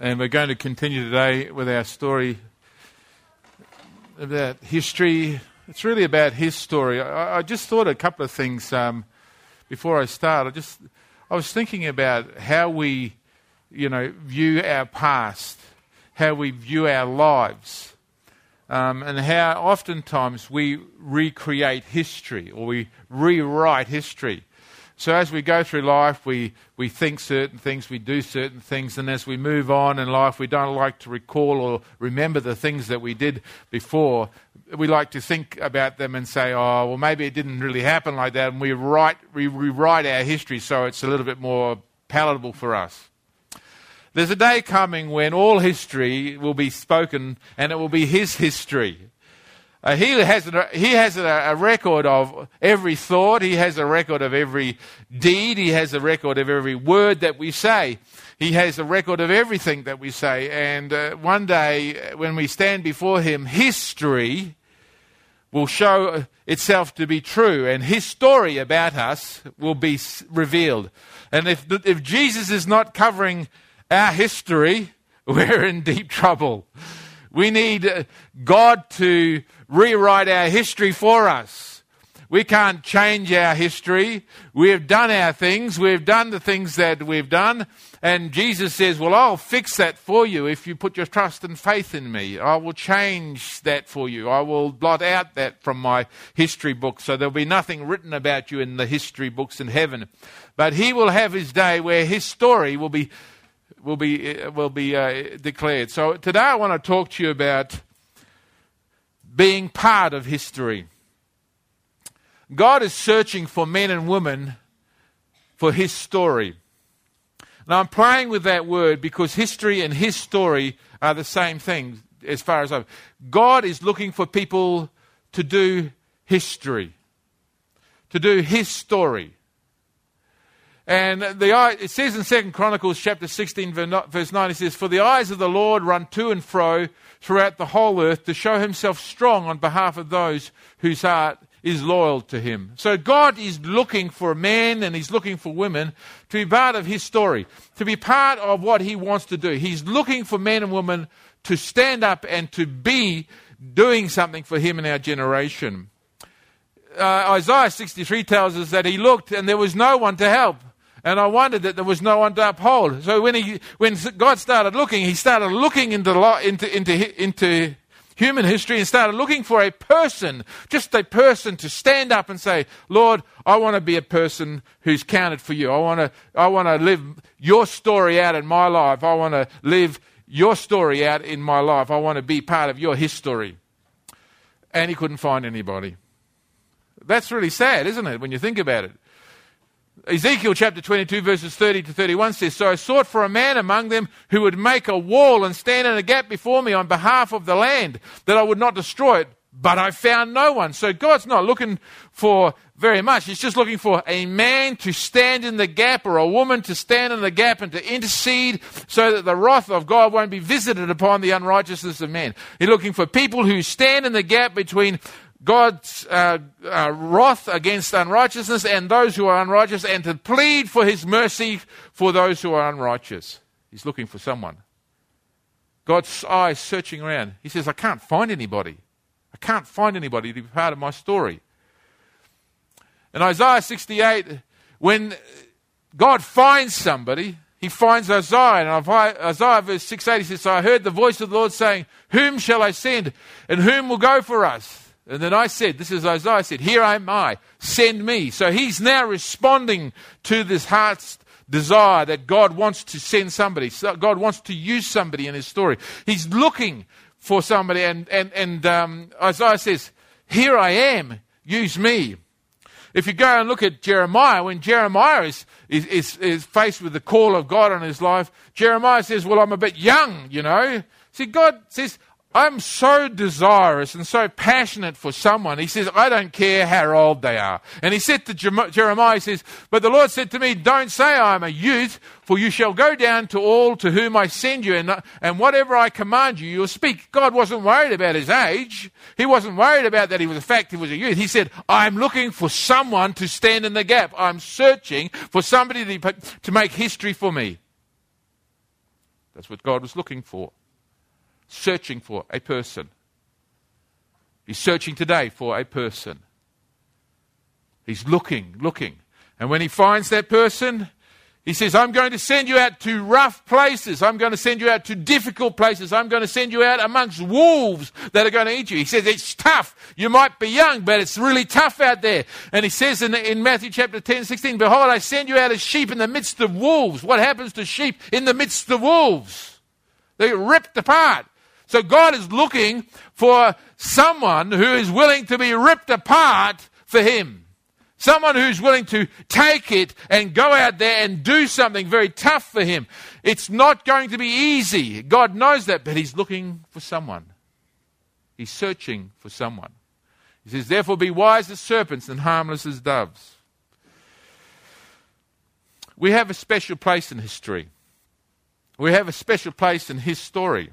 And we're going to continue today with our story about history. It's really about his story. I, I just thought a couple of things um, before I start. I just I was thinking about how we, you know, view our past, how we view our lives, um, and how oftentimes we recreate history or we rewrite history. So as we go through life, we, we think certain things, we do certain things, and as we move on in life, we don't like to recall or remember the things that we did before. We like to think about them and say, oh, well, maybe it didn't really happen like that, and we, write, we rewrite our history so it's a little bit more palatable for us. There's a day coming when all history will be spoken, and it will be his history. Uh, he has, a, he has a, a, record of every thought. He has a record of every deed. He has a record of every word that we say. He has a record of everything that we say. And uh, one day, when we stand before him, history will show itself to be true, and his story about us will be revealed. And if, if Jesus is not covering our history, we're in deep trouble. We need uh, God to rewrite our history for us. We can't change our history. We've done our things. We've done the things that we've done. And Jesus says, Well, I'll fix that for you if you put your trust and faith in me. I will change that for you. I will blot out that from my history book so there'll be nothing written about you in the history books in heaven. But he will have his day where his story will be, will be, will be uh, declared. So today I want to talk to you about being part of history. God is searching for men and women for his story. Now, I'm playing with that word because history and his story are the same thing as far as I'm. God is looking for people to do history, to do his story. And the, it says in Second Chronicles chapter 16, verse 9, it says, For the eyes of the Lord run to and fro throughout the whole earth to show himself strong on behalf of those whose heart is loyal to him. So God is looking for men and he's looking for women to be part of his story, to be part of what he wants to do. He's looking for men and women to stand up and to be doing something for him in our generation. Uh, Isaiah 63 tells us that he looked and there was no one to help. And I wondered that there was no one to uphold. So when, he, when God started looking, he started looking into, into, into, into human history and started looking for a person, just a person to stand up and say, Lord, I want to be a person who's counted for you. I want to, I want to live your story out in my life. I want to live your story out in my life. I want to be part of your history. And he couldn't find anybody. That's really sad, isn't it, when you think about it? Ezekiel chapter 22, verses 30 to 31 says, So I sought for a man among them who would make a wall and stand in a gap before me on behalf of the land, that I would not destroy it. But I found no one. So God's not looking for very much. He's just looking for a man to stand in the gap or a woman to stand in the gap and to intercede so that the wrath of God won't be visited upon the unrighteousness of man. He's looking for people who stand in the gap between God's uh, uh, wrath against unrighteousness and those who are unrighteous, and to plead for his mercy for those who are unrighteous. He's looking for someone. God's eyes searching around. He says, I can't find anybody. I can't find anybody to be part of my story. In Isaiah 68, when God finds somebody, he finds Isaiah. And Isaiah verse 6 8, he says, So I heard the voice of the Lord saying, Whom shall I send? And whom will go for us? And then I said, this is Isaiah said, Here am I, send me. So he's now responding to this heart's desire that God wants to send somebody. So God wants to use somebody in his story. He's looking for somebody, and, and, and um, Isaiah says, Here I am, use me. If you go and look at Jeremiah, when Jeremiah is, is, is, is faced with the call of God on his life, Jeremiah says, Well, I'm a bit young, you know. See, God says, I'm so desirous and so passionate for someone. He says, I don't care how old they are. And he said to Jeremiah, he says, But the Lord said to me, Don't say I'm a youth, for you shall go down to all to whom I send you, and, and whatever I command you, you'll speak. God wasn't worried about his age. He wasn't worried about that he was a fact he was a youth. He said, I'm looking for someone to stand in the gap. I'm searching for somebody to, to make history for me. That's what God was looking for. Searching for a person. He's searching today for a person. He's looking, looking. And when he finds that person, he says, I'm going to send you out to rough places. I'm going to send you out to difficult places. I'm going to send you out amongst wolves that are going to eat you. He says, It's tough. You might be young, but it's really tough out there. And he says in, in Matthew chapter 10, 16, Behold, I send you out as sheep in the midst of wolves. What happens to sheep in the midst of wolves? They get ripped apart. So God is looking for someone who is willing to be ripped apart for Him. Someone who's willing to take it and go out there and do something very tough for him. It's not going to be easy. God knows that, but he's looking for someone. He's searching for someone. He says, Therefore, be wise as serpents and harmless as doves. We have a special place in history. We have a special place in his story.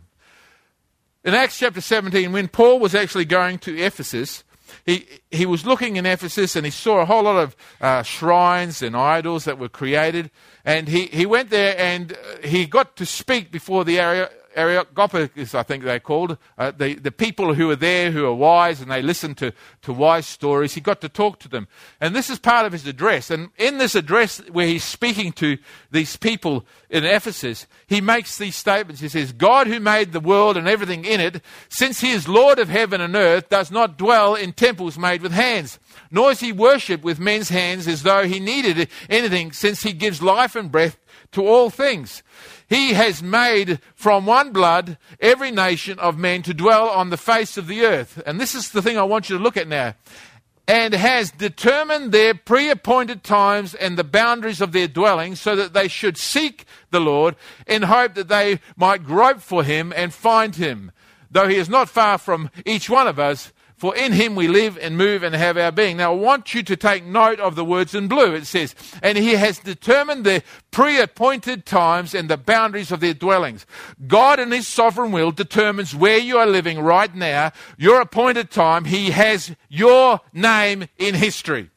In Acts chapter 17, when Paul was actually going to Ephesus, he, he was looking in Ephesus and he saw a whole lot of uh, shrines and idols that were created. And he, he went there and uh, he got to speak before the area, Areopagus, I think they're called, uh, the, the people who are there who are wise and they listen to, to wise stories. He got to talk to them. And this is part of his address. And in this address, where he's speaking to these people in Ephesus, he makes these statements. He says, God who made the world and everything in it, since he is Lord of heaven and earth, does not dwell in temples made with hands, nor is he worshipped with men's hands as though he needed anything, since he gives life and breath to all things. He has made from one blood every nation of men to dwell on the face of the earth. And this is the thing I want you to look at now. And has determined their pre appointed times and the boundaries of their dwelling so that they should seek the Lord in hope that they might grope for him and find him. Though he is not far from each one of us, for in him we live and move and have our being. Now, I want you to take note of the words in blue. It says, And he has determined the pre appointed times and the boundaries of their dwellings. God, in his sovereign will, determines where you are living right now, your appointed time. He has your name in history.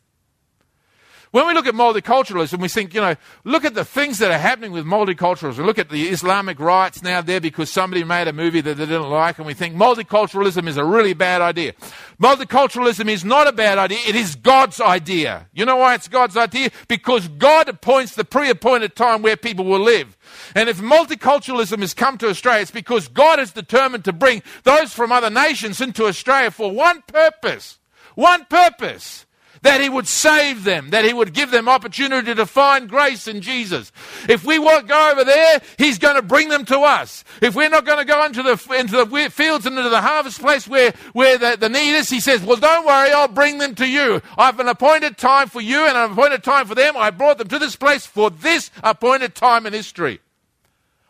When we look at multiculturalism, we think, you know, look at the things that are happening with multiculturalism. Look at the Islamic riots now there because somebody made a movie that they didn't like, and we think multiculturalism is a really bad idea. Multiculturalism is not a bad idea, it is God's idea. You know why it's God's idea? Because God appoints the pre appointed time where people will live. And if multiculturalism has come to Australia, it's because God is determined to bring those from other nations into Australia for one purpose. One purpose that He would save them, that He would give them opportunity to find grace in Jesus. If we won't go over there, He's going to bring them to us. If we're not going to go into the, into the fields and into the harvest place where, where the, the need is, He says, well, don't worry, I'll bring them to you. I've an appointed time for you and an appointed time for them. I brought them to this place for this appointed time in history.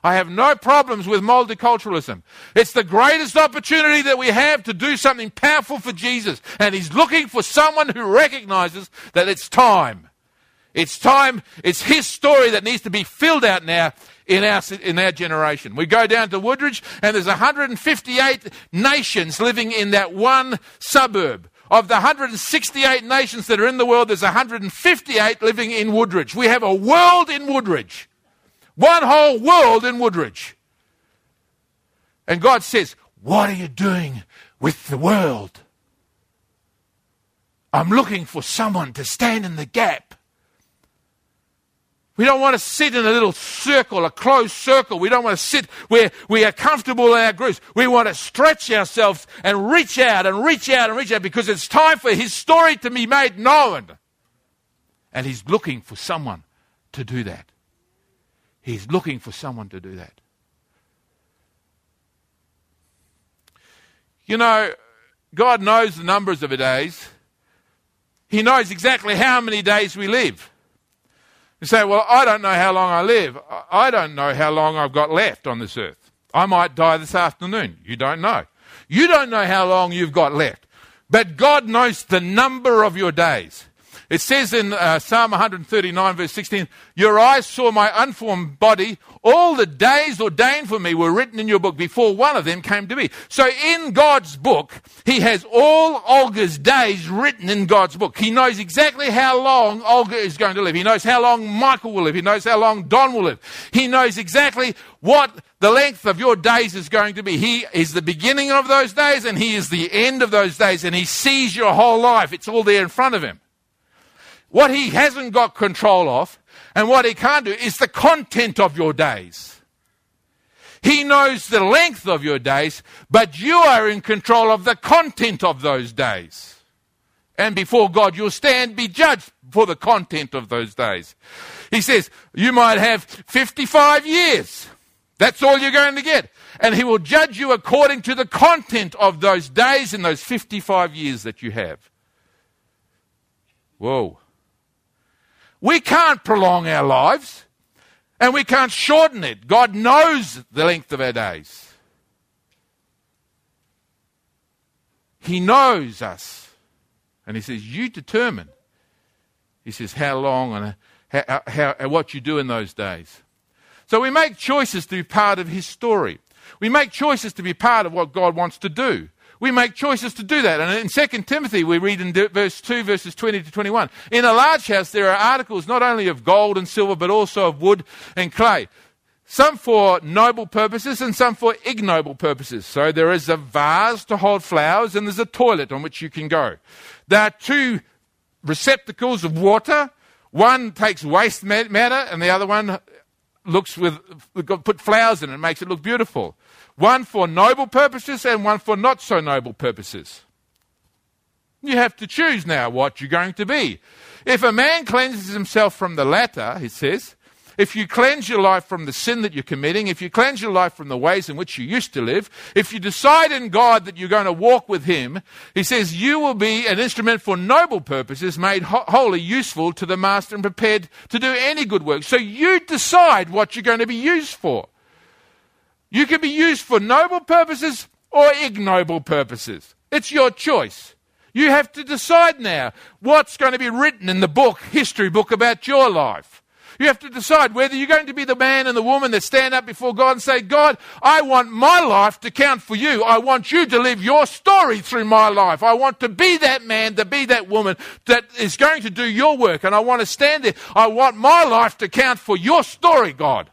I have no problems with multiculturalism. It's the greatest opportunity that we have to do something powerful for Jesus. And He's looking for someone who recognizes that it's time. It's time. It's His story that needs to be filled out now in our, in our generation. We go down to Woodridge and there's 158 nations living in that one suburb. Of the 168 nations that are in the world, there's 158 living in Woodridge. We have a world in Woodridge. One whole world in Woodridge. And God says, What are you doing with the world? I'm looking for someone to stand in the gap. We don't want to sit in a little circle, a closed circle. We don't want to sit where we are comfortable in our groups. We want to stretch ourselves and reach out and reach out and reach out because it's time for His story to be made known. And He's looking for someone to do that. He's looking for someone to do that. You know, God knows the numbers of the days. He knows exactly how many days we live. You say, Well, I don't know how long I live. I don't know how long I've got left on this earth. I might die this afternoon. You don't know. You don't know how long you've got left. But God knows the number of your days. It says in uh, Psalm 139, verse 16, Your eyes saw my unformed body. All the days ordained for me were written in your book before one of them came to be. So in God's book, He has all Olga's days written in God's book. He knows exactly how long Olga is going to live. He knows how long Michael will live. He knows how long Don will live. He knows exactly what the length of your days is going to be. He is the beginning of those days and He is the end of those days and He sees your whole life. It's all there in front of Him. What he hasn't got control of and what he can't do is the content of your days. He knows the length of your days, but you are in control of the content of those days. And before God, you'll stand, be judged for the content of those days. He says, you might have 55 years. That's all you're going to get. And he will judge you according to the content of those days and those 55 years that you have. Whoa. We can't prolong our lives and we can't shorten it. God knows the length of our days. He knows us. And He says, You determine. He says, How long and uh, how, uh, how, how, what you do in those days. So we make choices to be part of His story. We make choices to be part of what God wants to do. We make choices to do that. And in 2 Timothy, we read in verse 2, verses 20 to 21. In a large house, there are articles not only of gold and silver, but also of wood and clay. Some for noble purposes and some for ignoble purposes. So there is a vase to hold flowers and there's a toilet on which you can go. There are two receptacles of water. One takes waste matter and the other one looks with, put flowers in it and makes it look beautiful one for noble purposes and one for not so noble purposes. You have to choose now what you're going to be. If a man cleanses himself from the latter, he says, if you cleanse your life from the sin that you're committing, if you cleanse your life from the ways in which you used to live, if you decide in God that you're going to walk with Him, He says you will be an instrument for noble purposes, made ho- wholly useful to the Master and prepared to do any good work. So you decide what you're going to be used for. You can be used for noble purposes or ignoble purposes. It's your choice. You have to decide now what's going to be written in the book, history book about your life. You have to decide whether you're going to be the man and the woman that stand up before God and say, God, I want my life to count for you. I want you to live your story through my life. I want to be that man, to be that woman that is going to do your work. And I want to stand there. I want my life to count for your story, God.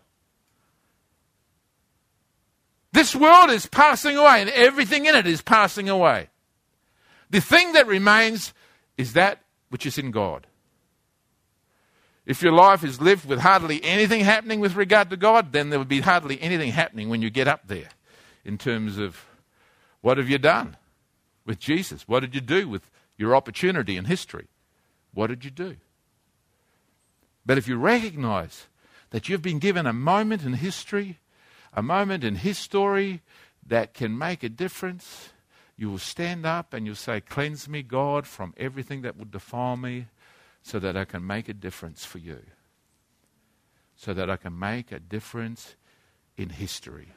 This world is passing away and everything in it is passing away. The thing that remains is that which is in God. If your life is lived with hardly anything happening with regard to God, then there will be hardly anything happening when you get up there in terms of what have you done with Jesus? What did you do with your opportunity in history? What did you do? But if you recognize that you've been given a moment in history a moment in his story that can make a difference, you will stand up and you'll say, Cleanse me, God, from everything that would defile me, so that I can make a difference for you. So that I can make a difference in history.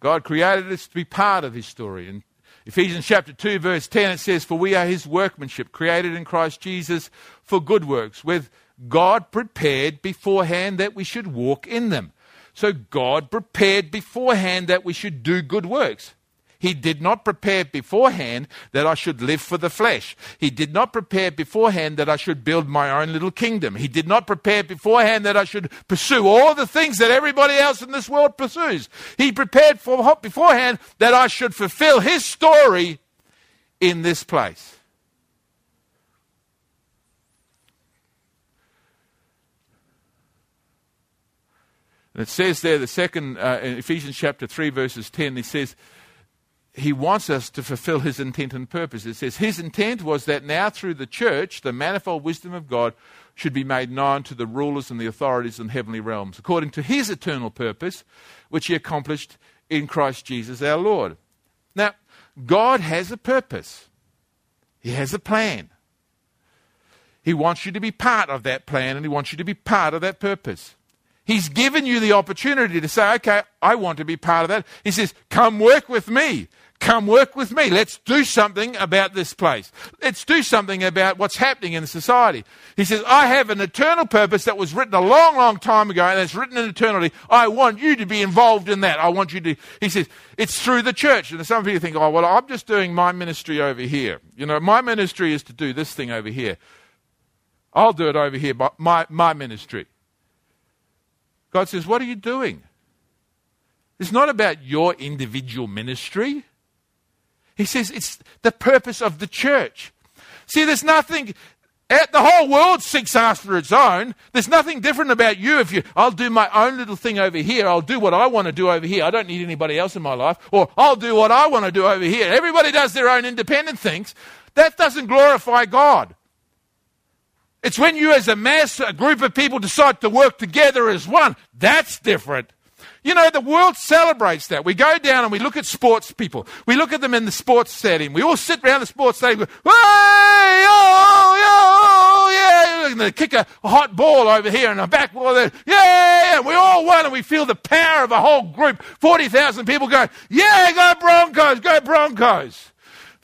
God created us to be part of his story. In Ephesians chapter 2, verse 10, it says, For we are his workmanship, created in Christ Jesus for good works, with God prepared beforehand that we should walk in them. So God prepared beforehand that we should do good works. He did not prepare beforehand that I should live for the flesh. He did not prepare beforehand that I should build my own little kingdom. He did not prepare beforehand that I should pursue all the things that everybody else in this world pursues. He prepared for, beforehand that I should fulfill his story in this place. And it says there, the second, uh, in Ephesians chapter 3, verses 10, it says, he wants us to fulfill his intent and purpose. It says, His intent was that now through the church, the manifold wisdom of God should be made known to the rulers and the authorities in heavenly realms, according to his eternal purpose, which he accomplished in Christ Jesus our Lord. Now, God has a purpose, He has a plan. He wants you to be part of that plan and He wants you to be part of that purpose. He's given you the opportunity to say, okay, I want to be part of that. He says, come work with me. Come work with me. Let's do something about this place. Let's do something about what's happening in society. He says, I have an eternal purpose that was written a long, long time ago and it's written in eternity. I want you to be involved in that. I want you to, he says, it's through the church. And some people think, oh, well, I'm just doing my ministry over here. You know, my ministry is to do this thing over here. I'll do it over here, my, my ministry. God says, what are you doing? It's not about your individual ministry. He says it's the purpose of the church. See, there's nothing. Eh, the whole world seeks after its own. There's nothing different about you if you, I'll do my own little thing over here. I'll do what I want to do over here. I don't need anybody else in my life. Or I'll do what I want to do over here. Everybody does their own independent things. That doesn't glorify God. It's when you, as a mass, a group of people, decide to work together as one. That's different. You know, the world celebrates that. We go down and we look at sports people. We look at them in the sports setting. We all sit around the sports stadium hey, oh, yeah. And they kick a hot ball over here and a back ball there. Yeah, and we all won and we feel the power of a whole group. 40,000 people going, yeah, go Broncos, go Broncos.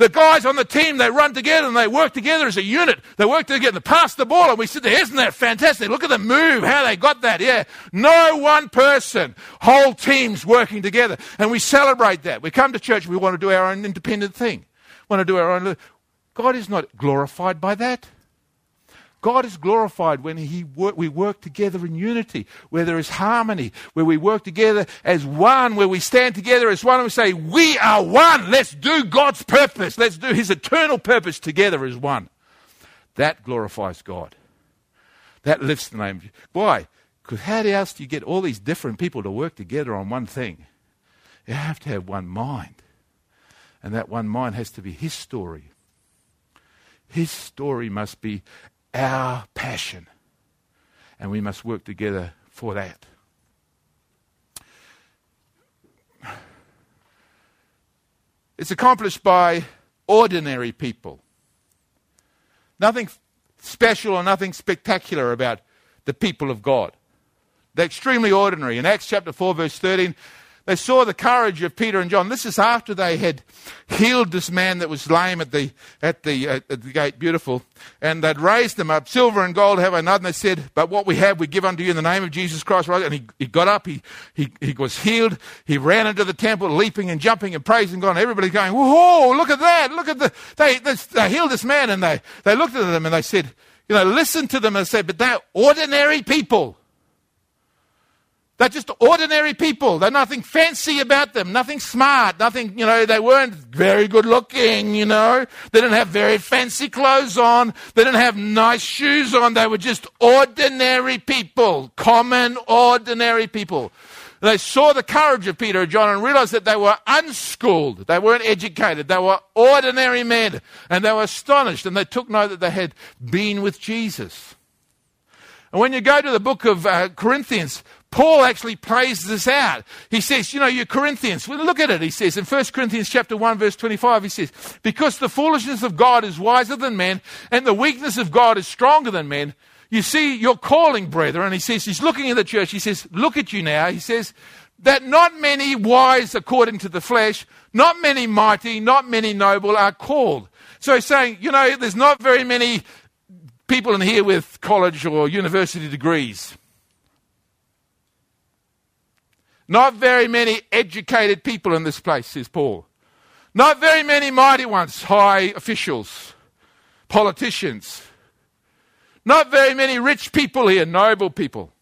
The guys on the team, they run together and they work together as a unit. They work together, they pass the ball, and we sit there, isn't that fantastic? Look at the move, how they got that. Yeah. No one person, whole teams working together. And we celebrate that. We come to church, we want to do our own independent thing. We want to do our own. God is not glorified by that. God is glorified when he we work together in unity, where there is harmony, where we work together as one, where we stand together as one and we say, We are one. Let's do God's purpose. Let's do his eternal purpose together as one. That glorifies God. That lifts the name. Why? Because how else do you get all these different people to work together on one thing? You have to have one mind. And that one mind has to be his story. His story must be our passion. And we must work together for that. It's accomplished by ordinary people. Nothing special or nothing spectacular about the people of God. They're extremely ordinary. In Acts chapter 4, verse 13, they saw the courage of Peter and John. This is after they had healed this man that was lame at the, at the, uh, at the gate, beautiful. And they'd raised him up. Silver and gold have I none. They said, But what we have, we give unto you in the name of Jesus Christ. And he, he got up, he, he, he was healed. He ran into the temple, leaping and jumping and praising God. And everybody's going, Whoa, look at that. Look at the. They, they, they healed this man. And they, they looked at them and they said, You know, listen to them and said, But they're ordinary people. They're just ordinary people. There's nothing fancy about them, nothing smart, nothing, you know, they weren't very good looking, you know. They didn't have very fancy clothes on. They didn't have nice shoes on. They were just ordinary people, common, ordinary people. They saw the courage of Peter and John and realized that they were unschooled. They weren't educated. They were ordinary men. And they were astonished and they took note that they had been with Jesus. And when you go to the book of uh, Corinthians, Paul actually plays this out. He says, you know, you Corinthians, well, look at it. He says in 1 Corinthians chapter 1 verse 25, he says, because the foolishness of God is wiser than men and the weakness of God is stronger than men. You see, your calling, brethren, he says, he's looking at the church. He says, look at you now. He says, that not many wise according to the flesh, not many mighty, not many noble are called. So he's saying, you know, there's not very many people in here with college or university degrees. Not very many educated people in this place, says Paul. Not very many mighty ones, high officials, politicians. Not very many rich people here, noble people.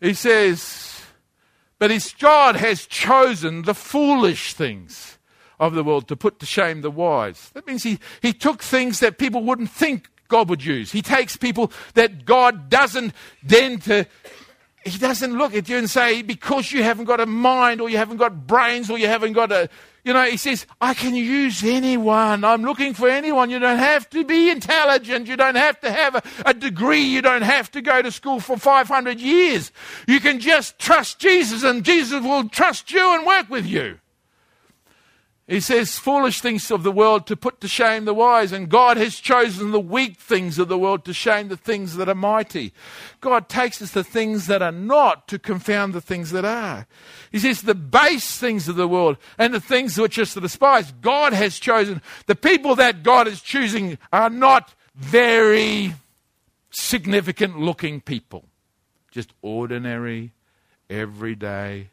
He says, but his God has chosen the foolish things of the world to put to shame the wise. That means he, he took things that people wouldn't think God would use. He takes people that God doesn't then to he doesn't look at you and say, because you haven't got a mind or you haven't got brains or you haven't got a, you know, he says, I can use anyone. I'm looking for anyone. You don't have to be intelligent. You don't have to have a, a degree. You don't have to go to school for 500 years. You can just trust Jesus and Jesus will trust you and work with you. He says, foolish things of the world to put to shame the wise, and God has chosen the weak things of the world to shame the things that are mighty. God takes us the things that are not to confound the things that are. He says, the base things of the world and the things which are despised, God has chosen. The people that God is choosing are not very significant looking people, just ordinary, everyday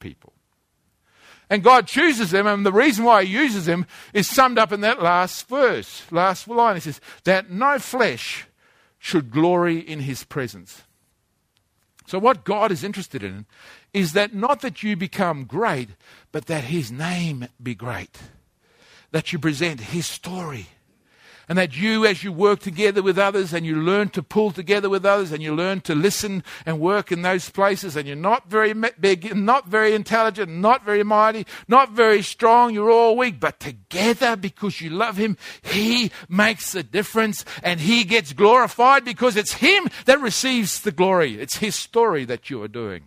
people. And God chooses them, and the reason why He uses them is summed up in that last verse, last line. He says, That no flesh should glory in His presence. So, what God is interested in is that not that you become great, but that His name be great. That you present His story and that you, as you work together with others and you learn to pull together with others and you learn to listen and work in those places and you're not very big, not very intelligent, not very mighty, not very strong, you're all weak, but together because you love Him, He makes a difference and He gets glorified because it's Him that receives the glory. It's His story that you are doing.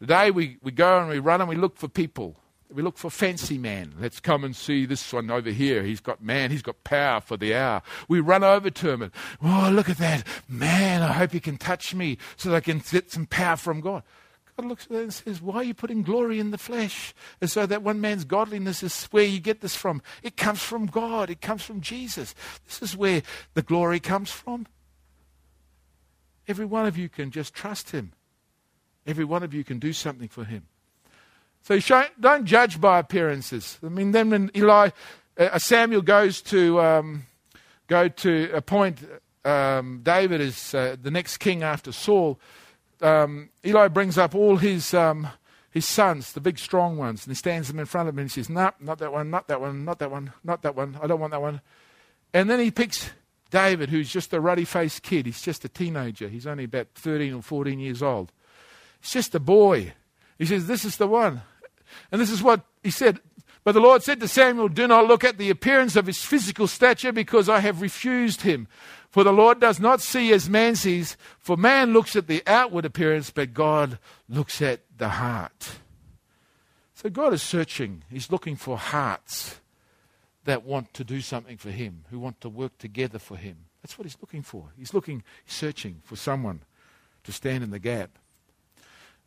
Today we, we go and we run and we look for people we look for fancy man. Let's come and see this one over here. He's got man, he's got power for the hour. We run over to him and, oh, look at that. Man, I hope he can touch me so that I can get some power from God. God looks at that and says, Why are you putting glory in the flesh? And so that one man's godliness is where you get this from. It comes from God, it comes from Jesus. This is where the glory comes from. Every one of you can just trust him. Every one of you can do something for him. So don't judge by appearances. I mean, then when Eli, uh, Samuel goes to um, go to appoint um, David as uh, the next king after Saul, um, Eli brings up all his um, his sons, the big strong ones, and he stands them in front of him and says, "No, nah, not that one, not that one, not that one, not that one. I don't want that one." And then he picks David, who's just a ruddy-faced kid. He's just a teenager. He's only about 13 or 14 years old. He's just a boy. He says, This is the one. And this is what he said. But the Lord said to Samuel, Do not look at the appearance of his physical stature, because I have refused him. For the Lord does not see as man sees, for man looks at the outward appearance, but God looks at the heart. So God is searching. He's looking for hearts that want to do something for him, who want to work together for him. That's what he's looking for. He's looking, searching for someone to stand in the gap.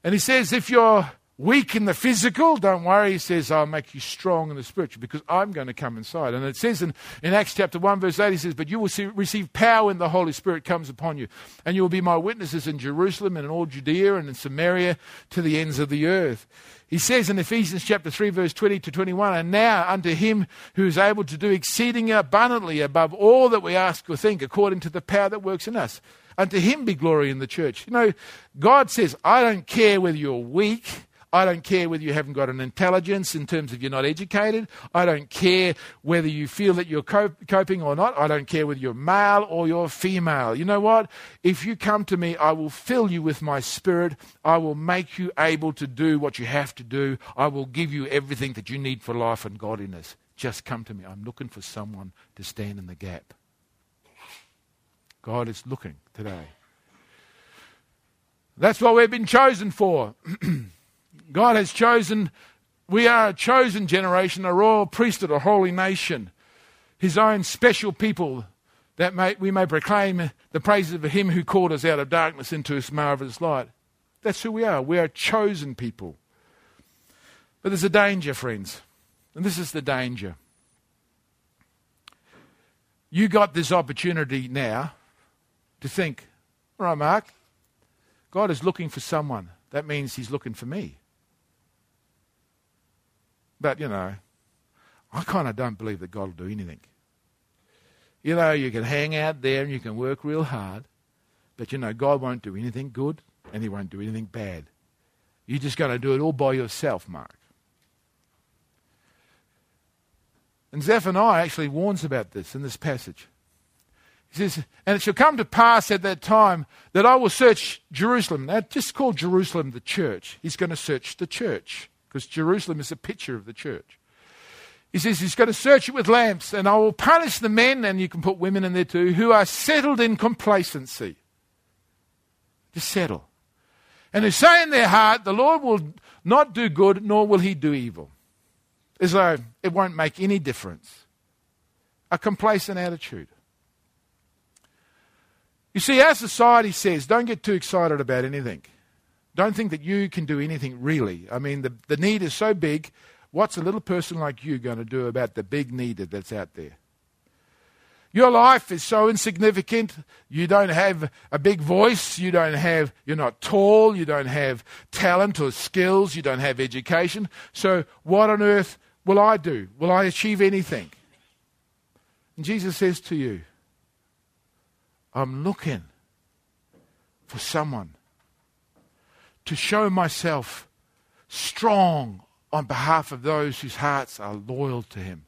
And he says, if you're weak in the physical, don't worry. He says, I'll make you strong in the spiritual because I'm going to come inside. And it says in, in Acts chapter 1, verse 8, he says, But you will see, receive power when the Holy Spirit comes upon you. And you will be my witnesses in Jerusalem and in all Judea and in Samaria to the ends of the earth. He says in Ephesians chapter 3, verse 20 to 21, And now unto him who is able to do exceeding abundantly above all that we ask or think, according to the power that works in us. Unto him be glory in the church. You know, God says, I don't care whether you're weak. I don't care whether you haven't got an intelligence in terms of you're not educated. I don't care whether you feel that you're coping or not. I don't care whether you're male or you're female. You know what? If you come to me, I will fill you with my spirit. I will make you able to do what you have to do. I will give you everything that you need for life and godliness. Just come to me. I'm looking for someone to stand in the gap. God is looking today. That's what we've been chosen for. God has chosen, we are a chosen generation, a royal priesthood, a holy nation, his own special people, that may, we may proclaim the praises of him who called us out of darkness into his marvelous light. That's who we are. We are a chosen people. But there's a danger, friends. And this is the danger. You got this opportunity now to think, all right, Mark, God is looking for someone. That means he's looking for me. But, you know, I kind of don't believe that God will do anything. You know, you can hang out there and you can work real hard, but, you know, God won't do anything good and He won't do anything bad. You're just going to do it all by yourself, Mark. And Zephaniah actually warns about this in this passage. He says, And it shall come to pass at that time that I will search Jerusalem. Now, just call Jerusalem the church. He's going to search the church because Jerusalem is a picture of the church. He says he's going to search it with lamps, and I will punish the men, and you can put women in there too, who are settled in complacency. Just settle. And who say in their heart, The Lord will not do good, nor will he do evil. as though it won't make any difference. A complacent attitude. You see, our society says don't get too excited about anything. Don't think that you can do anything really. I mean, the, the need is so big. What's a little person like you going to do about the big need that's out there? Your life is so insignificant. You don't have a big voice. You don't have, you're not tall. You don't have talent or skills. You don't have education. So, what on earth will I do? Will I achieve anything? And Jesus says to you, I'm looking for someone to show myself strong on behalf of those whose hearts are loyal to Him.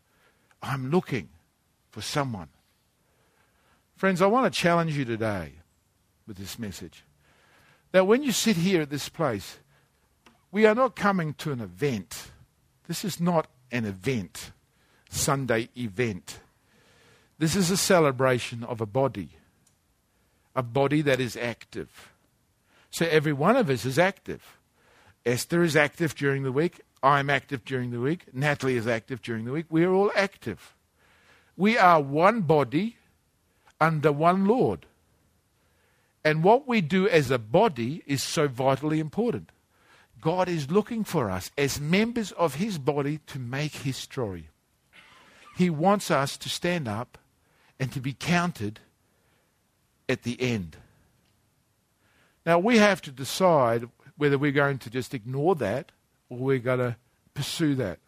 I'm looking for someone. Friends, I want to challenge you today with this message that when you sit here at this place, we are not coming to an event. This is not an event, Sunday event. This is a celebration of a body, a body that is active. So every one of us is active. Esther is active during the week. I'm active during the week. Natalie is active during the week. We are all active. We are one body under one Lord. And what we do as a body is so vitally important. God is looking for us as members of His body to make His story. He wants us to stand up and to be counted at the end. Now, we have to decide whether we're going to just ignore that or we're going to pursue that.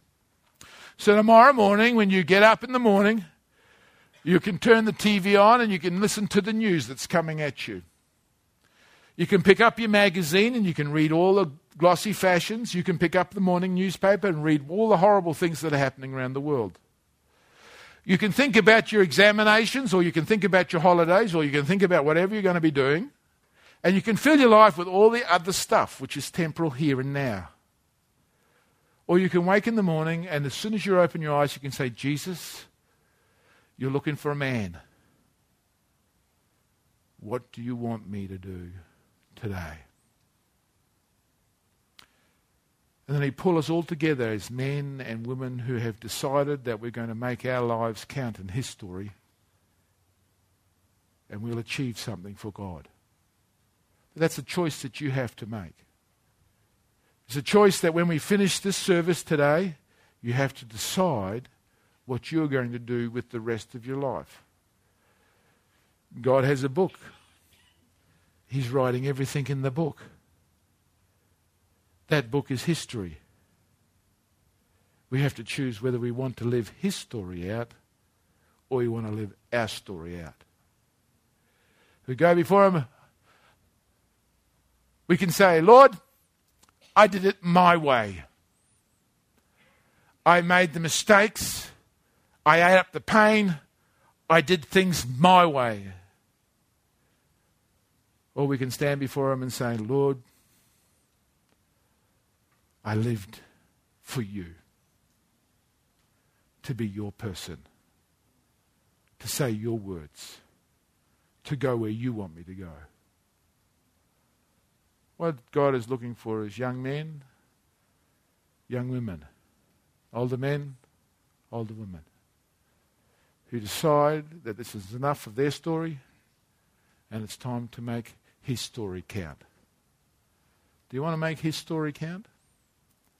So, tomorrow morning, when you get up in the morning, you can turn the TV on and you can listen to the news that's coming at you. You can pick up your magazine and you can read all the glossy fashions. You can pick up the morning newspaper and read all the horrible things that are happening around the world. You can think about your examinations, or you can think about your holidays, or you can think about whatever you're going to be doing. And you can fill your life with all the other stuff, which is temporal here and now. Or you can wake in the morning, and as soon as you open your eyes, you can say, Jesus, you're looking for a man. What do you want me to do today? And then he pull us all together as men and women who have decided that we're going to make our lives count in his story and we'll achieve something for God. That's a choice that you have to make. It's a choice that when we finish this service today, you have to decide what you're going to do with the rest of your life. God has a book. He's writing everything in the book. That book is history. We have to choose whether we want to live his story out or we want to live our story out. We go before him. We can say, Lord, I did it my way. I made the mistakes. I ate up the pain. I did things my way. Or we can stand before Him and say, Lord, I lived for you to be your person, to say your words, to go where you want me to go. What God is looking for is young men, young women, older men, older women who decide that this is enough of their story and it's time to make his story count. Do you want to make his story count?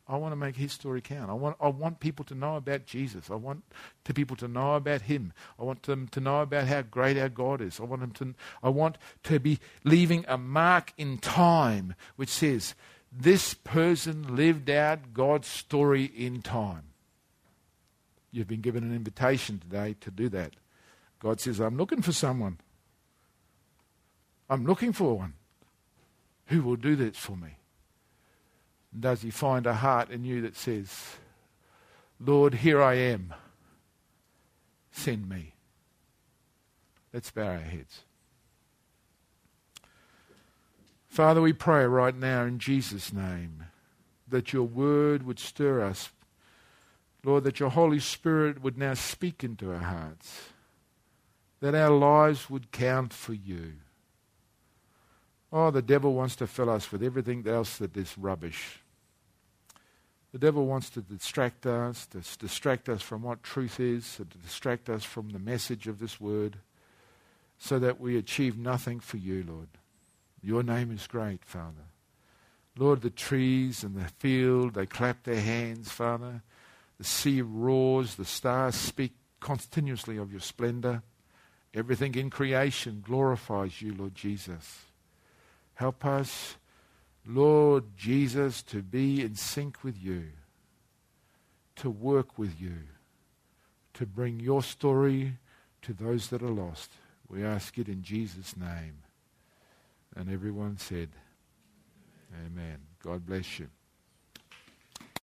I want to make his story count. I want, I want people to know about Jesus. I want to people to know about him. I want them to know about how great our God is. I want them to, I want to be leaving a mark in time which says, this person lived out God's story in time. You've been given an invitation today to do that. God says, I'm looking for someone. I'm looking for one who will do this for me. Does he find a heart in you that says, Lord, here I am. Send me. Let's bow our heads. Father, we pray right now in Jesus' name that your word would stir us Lord, that your Holy Spirit would now speak into our hearts, that our lives would count for you. Oh, the devil wants to fill us with everything else that is rubbish. The devil wants to distract us, to distract us from what truth is, to distract us from the message of this word, so that we achieve nothing for you, Lord. Your name is great, Father. Lord, the trees and the field, they clap their hands, Father. The sea roars, the stars speak continuously of your splendor. Everything in creation glorifies you, Lord Jesus. Help us, Lord Jesus, to be in sync with you, to work with you, to bring your story to those that are lost. We ask it in Jesus' name. And everyone said, Amen. God bless you.